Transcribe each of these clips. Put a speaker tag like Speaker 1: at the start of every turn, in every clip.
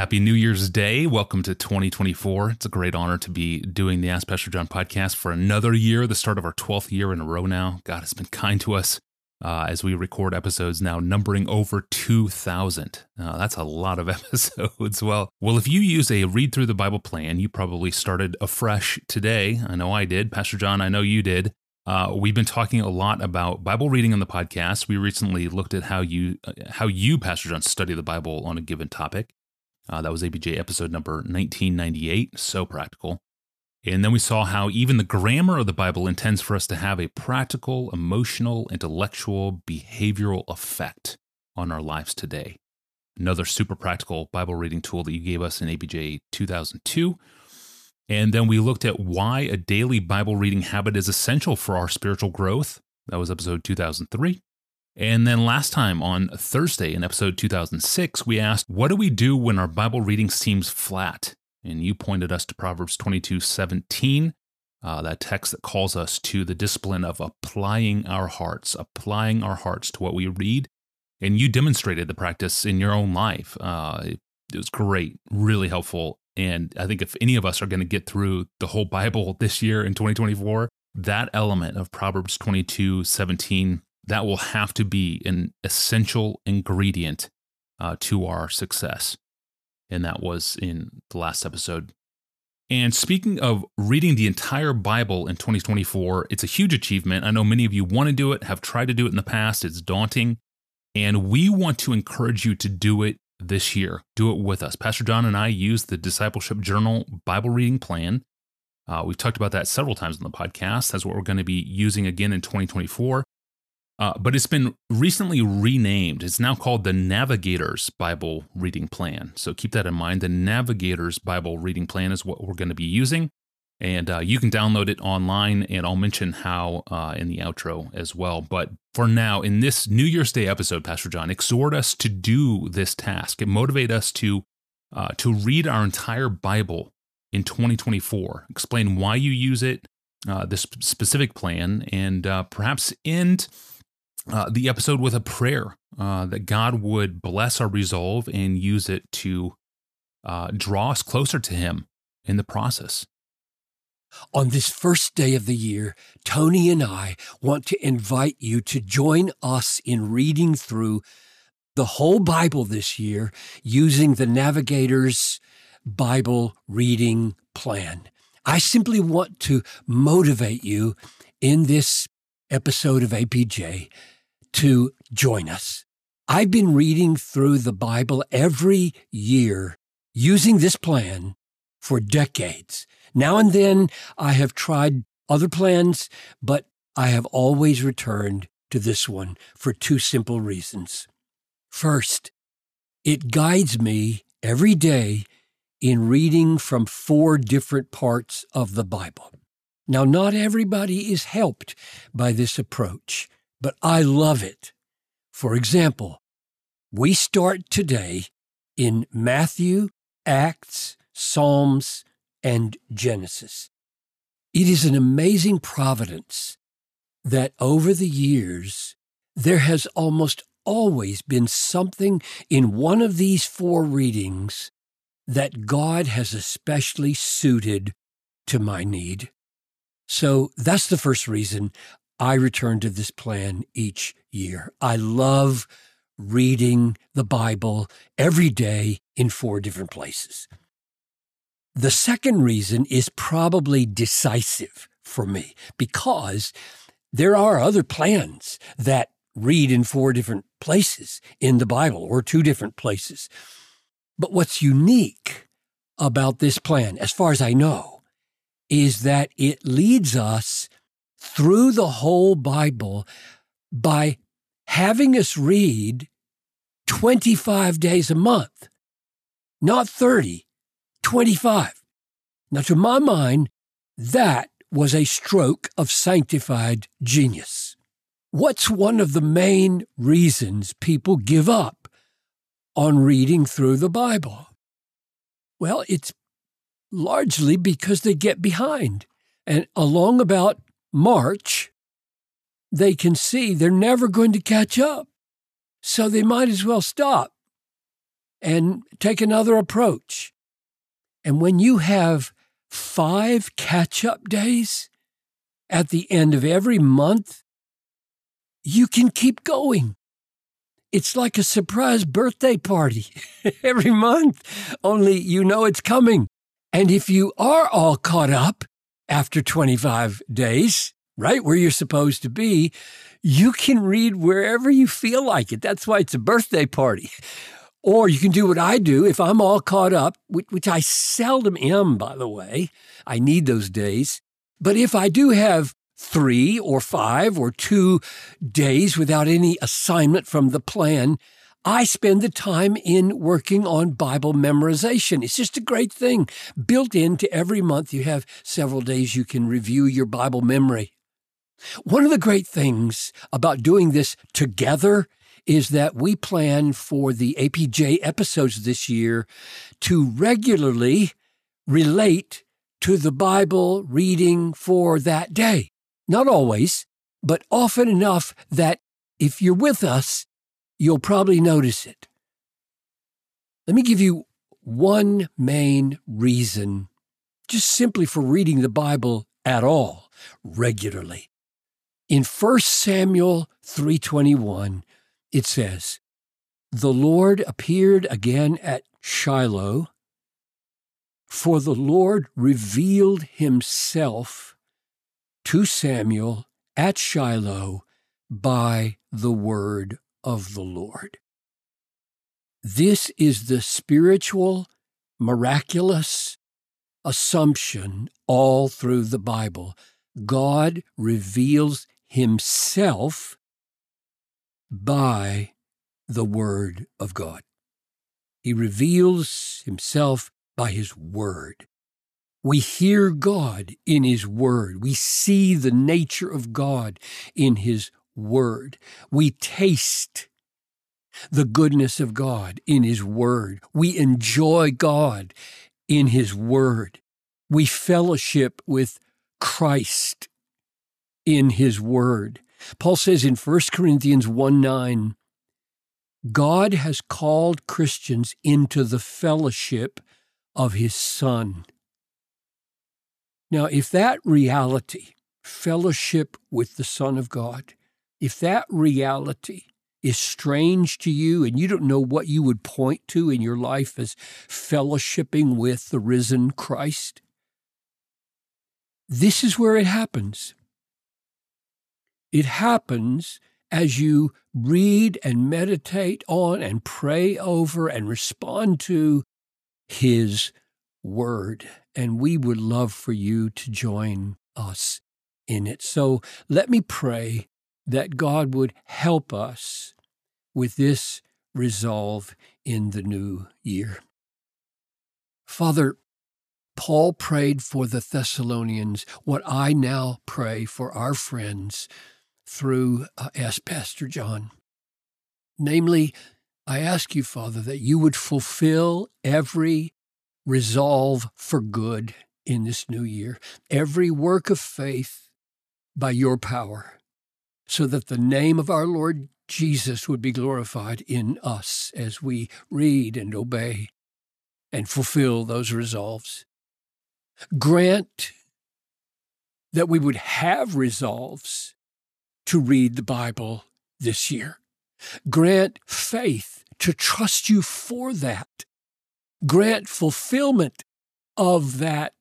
Speaker 1: Happy New Year's Day. Welcome to 2024. It's a great honor to be doing the Ask Pastor John podcast for another year, the start of our 12th year in a row now. God has been kind to us uh, as we record episodes now numbering over 2,000. Uh, that's a lot of episodes. Well, well, if you use a read through the Bible plan, you probably started afresh today. I know I did. Pastor John, I know you did. Uh, we've been talking a lot about Bible reading on the podcast. We recently looked at how you, uh, how you, Pastor John, study the Bible on a given topic. Uh, that was APJ episode number 1998. So practical. And then we saw how even the grammar of the Bible intends for us to have a practical, emotional, intellectual, behavioral effect on our lives today. Another super practical Bible reading tool that you gave us in APJ 2002. And then we looked at why a daily Bible reading habit is essential for our spiritual growth. That was episode 2003. And then last time on Thursday in episode 2006, we asked, What do we do when our Bible reading seems flat? And you pointed us to Proverbs 22 17, uh, that text that calls us to the discipline of applying our hearts, applying our hearts to what we read. And you demonstrated the practice in your own life. Uh, it, it was great, really helpful. And I think if any of us are going to get through the whole Bible this year in 2024, that element of Proverbs 22 17 that will have to be an essential ingredient uh, to our success. And that was in the last episode. And speaking of reading the entire Bible in 2024, it's a huge achievement. I know many of you want to do it, have tried to do it in the past. It's daunting. And we want to encourage you to do it this year. Do it with us. Pastor John and I use the Discipleship Journal Bible reading plan. Uh, we've talked about that several times on the podcast. That's what we're going to be using again in 2024. Uh, but it's been recently renamed. It's now called the Navigator's Bible Reading Plan. So keep that in mind. The Navigator's Bible Reading Plan is what we're going to be using. And uh, you can download it online, and I'll mention how uh, in the outro as well. But for now, in this New Year's Day episode, Pastor John, exhort us to do this task and motivate us to, uh, to read our entire Bible in 2024. Explain why you use it, uh, this specific plan, and uh, perhaps end uh, the episode with a prayer uh, that God would bless our resolve and use it to uh, draw us closer to Him in the process.
Speaker 2: On this first day of the year, Tony and I want to invite you to join us in reading through the whole Bible this year using the Navigator's Bible reading plan. I simply want to motivate you in this episode of APJ to join us. I've been reading through the Bible every year using this plan for decades. Now and then I have tried other plans, but I have always returned to this one for two simple reasons. First, it guides me every day in reading from four different parts of the Bible. Now, not everybody is helped by this approach but I love it. For example, we start today in Matthew, Acts, Psalms, and Genesis. It is an amazing providence that over the years, there has almost always been something in one of these four readings that God has especially suited to my need. So that's the first reason I return to this plan each year. I love reading the Bible every day in four different places. The second reason is probably decisive for me because there are other plans that read in four different places in the Bible or two different places. But what's unique about this plan, as far as I know, is that it leads us through the whole Bible by having us read 25 days a month, not 30, 25. Now, to my mind, that was a stroke of sanctified genius. What's one of the main reasons people give up on reading through the Bible? Well, it's largely because they get behind. And along about March, they can see they're never going to catch up. So they might as well stop. and take another approach. And when you have five catch up days at the end of every month, you can keep going. It's like a surprise birthday party every month, only you know it's coming. And if you are all caught up after 25 days, right where you're supposed to be, you can read wherever you feel like it. That's why it's a birthday party. Or you can do what I do if I'm all caught up, which I seldom am, by the way. I need those days. But if I do have three or five or two days without any assignment from the plan, I spend the time in working on Bible memorization. It's just a great thing. Built into every month, you have several days you can review your Bible memory. One of the great things about doing this together is that we plan for the APJ episodes this year to regularly relate to the Bible reading for that day. Not always, but often enough that if you're with us, you'll probably notice it. Let me give you one main reason, just simply for reading the Bible at all regularly. In 1 Samuel 3:21, it says, "The Lord appeared again at Shiloh, for the Lord revealed himself to Samuel at Shiloh by the word of the Lord." This is the spiritual, miraculous assumption all through the Bible. God reveals himself by the Word of God. He reveals himself by his Word. We hear God in His Word. We see the nature of God in His Word. We taste the goodness of God in His Word. We enjoy God in His Word. We fellowship with Christ in his word. Paul says in 1 Corinthians 1 9, God has called Christians into the fellowship of his Son. Now, if that reality, fellowship with the Son of God, if that reality is strange to you and you don't know what you would point to in your life as fellowshipping with the risen Christ, this is where it happens. It happens as you read and meditate on and pray over and respond to His Word. And we would love for you to join us in it. So let me pray that God would help us with this resolve in the new year. Father, Paul prayed for the Thessalonians what I now pray for our friends through uh, Ask Pastor John. Namely, I ask you, Father, that you would fulfill every resolve for good in this new year, every work of faith by your power, so that the name of our Lord Jesus would be glorified in us as we read and obey and fulfill those resolves. Grant that we would have resolves to read the Bible this year. Grant faith to trust you for that. Grant fulfillment of that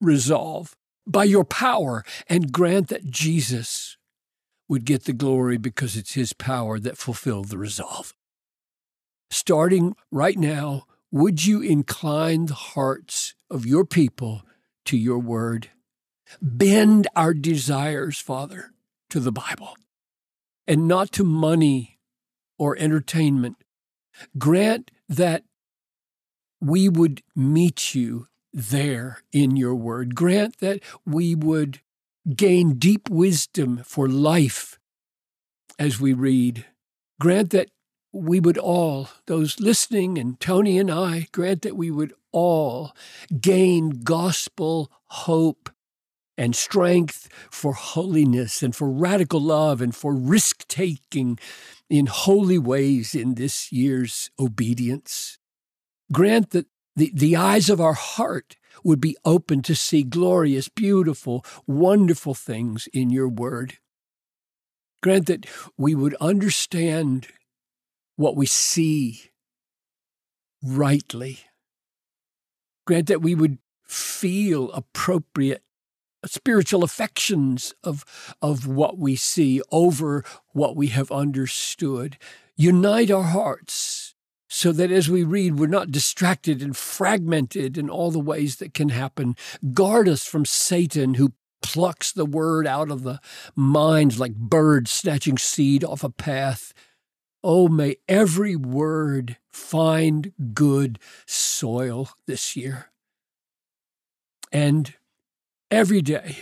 Speaker 2: resolve by your power, and grant that Jesus would get the glory because it's his power that fulfilled the resolve. Starting right now, would you incline the hearts of your people to your word? Bend our desires, Father, to the Bible and not to money or entertainment. Grant that we would meet you there in your word. Grant that we would gain deep wisdom for life as we read. Grant that we would all, those listening and Tony and I, grant that we would all gain gospel hope and strength for holiness and for radical love and for risk taking in holy ways in this year's obedience. Grant that the, the eyes of our heart would be open to see glorious, beautiful, wonderful things in your word. Grant that we would understand what we see rightly. Grant that we would feel appropriate spiritual affections of, of what we see over what we have understood. Unite our hearts so that as we read, we're not distracted and fragmented in all the ways that can happen. Guard us from Satan who plucks the word out of the minds like birds snatching seed off a path. Oh, may every word find good soil this year. And every day,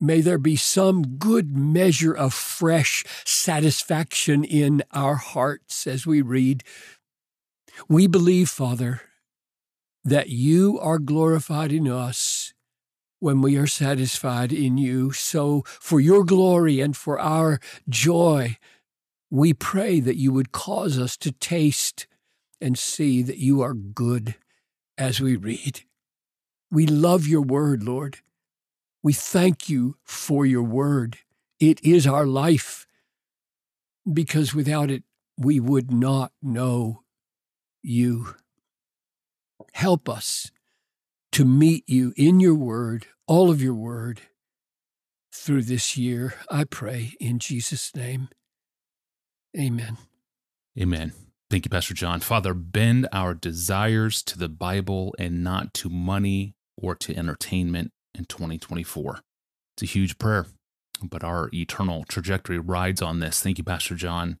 Speaker 2: may there be some good measure of fresh satisfaction in our hearts as we read we believe, Father, that you are glorified in us when we are satisfied in you. So, for your glory and for our joy, we pray that you would cause us to taste and see that you are good as we read. We love your word, Lord. We thank you for your word. It is our life, because without it, we would not know you. Help us to meet you in your word, all of your word, through this year. I pray in Jesus' name. Amen.
Speaker 1: Amen. Thank you, Pastor John. Father, bend our desires to the Bible and not to money or to entertainment in 2024. It's a huge prayer, but our eternal trajectory rides on this. Thank you, Pastor John.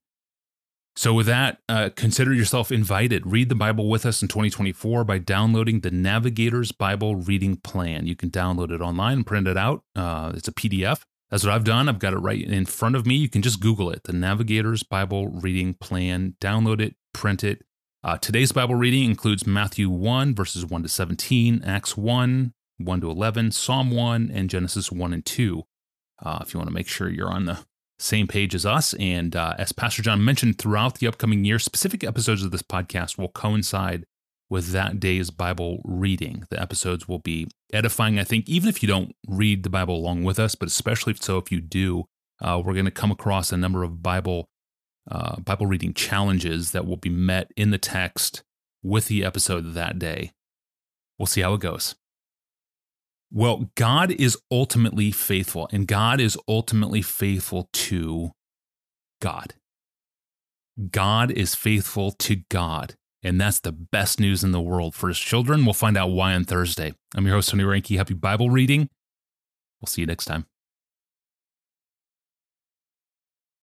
Speaker 1: So, with that, uh, consider yourself invited. Read the Bible with us in 2024 by downloading the Navigator's Bible Reading Plan. You can download it online and print it out. Uh, it's a PDF. That's what I've done. I've got it right in front of me. You can just Google it, the Navigator's Bible Reading Plan. Download it, print it. Uh, today's Bible reading includes Matthew 1, verses 1 to 17, Acts 1, 1 to 11, Psalm 1, and Genesis 1 and 2. Uh, if you want to make sure you're on the same page as us. And uh, as Pastor John mentioned, throughout the upcoming year, specific episodes of this podcast will coincide with that day's Bible reading. The episodes will be edifying, I think, even if you don't read the Bible along with us, but especially if so if you do. Uh, we're going to come across a number of Bible uh, Bible reading challenges that will be met in the text with the episode that day. We'll see how it goes. Well, God is ultimately faithful, and God is ultimately faithful to God. God is faithful to God. And that's the best news in the world for his children. We'll find out why on Thursday. I'm your host, Tony Reinke. Happy Bible reading. We'll see you next time.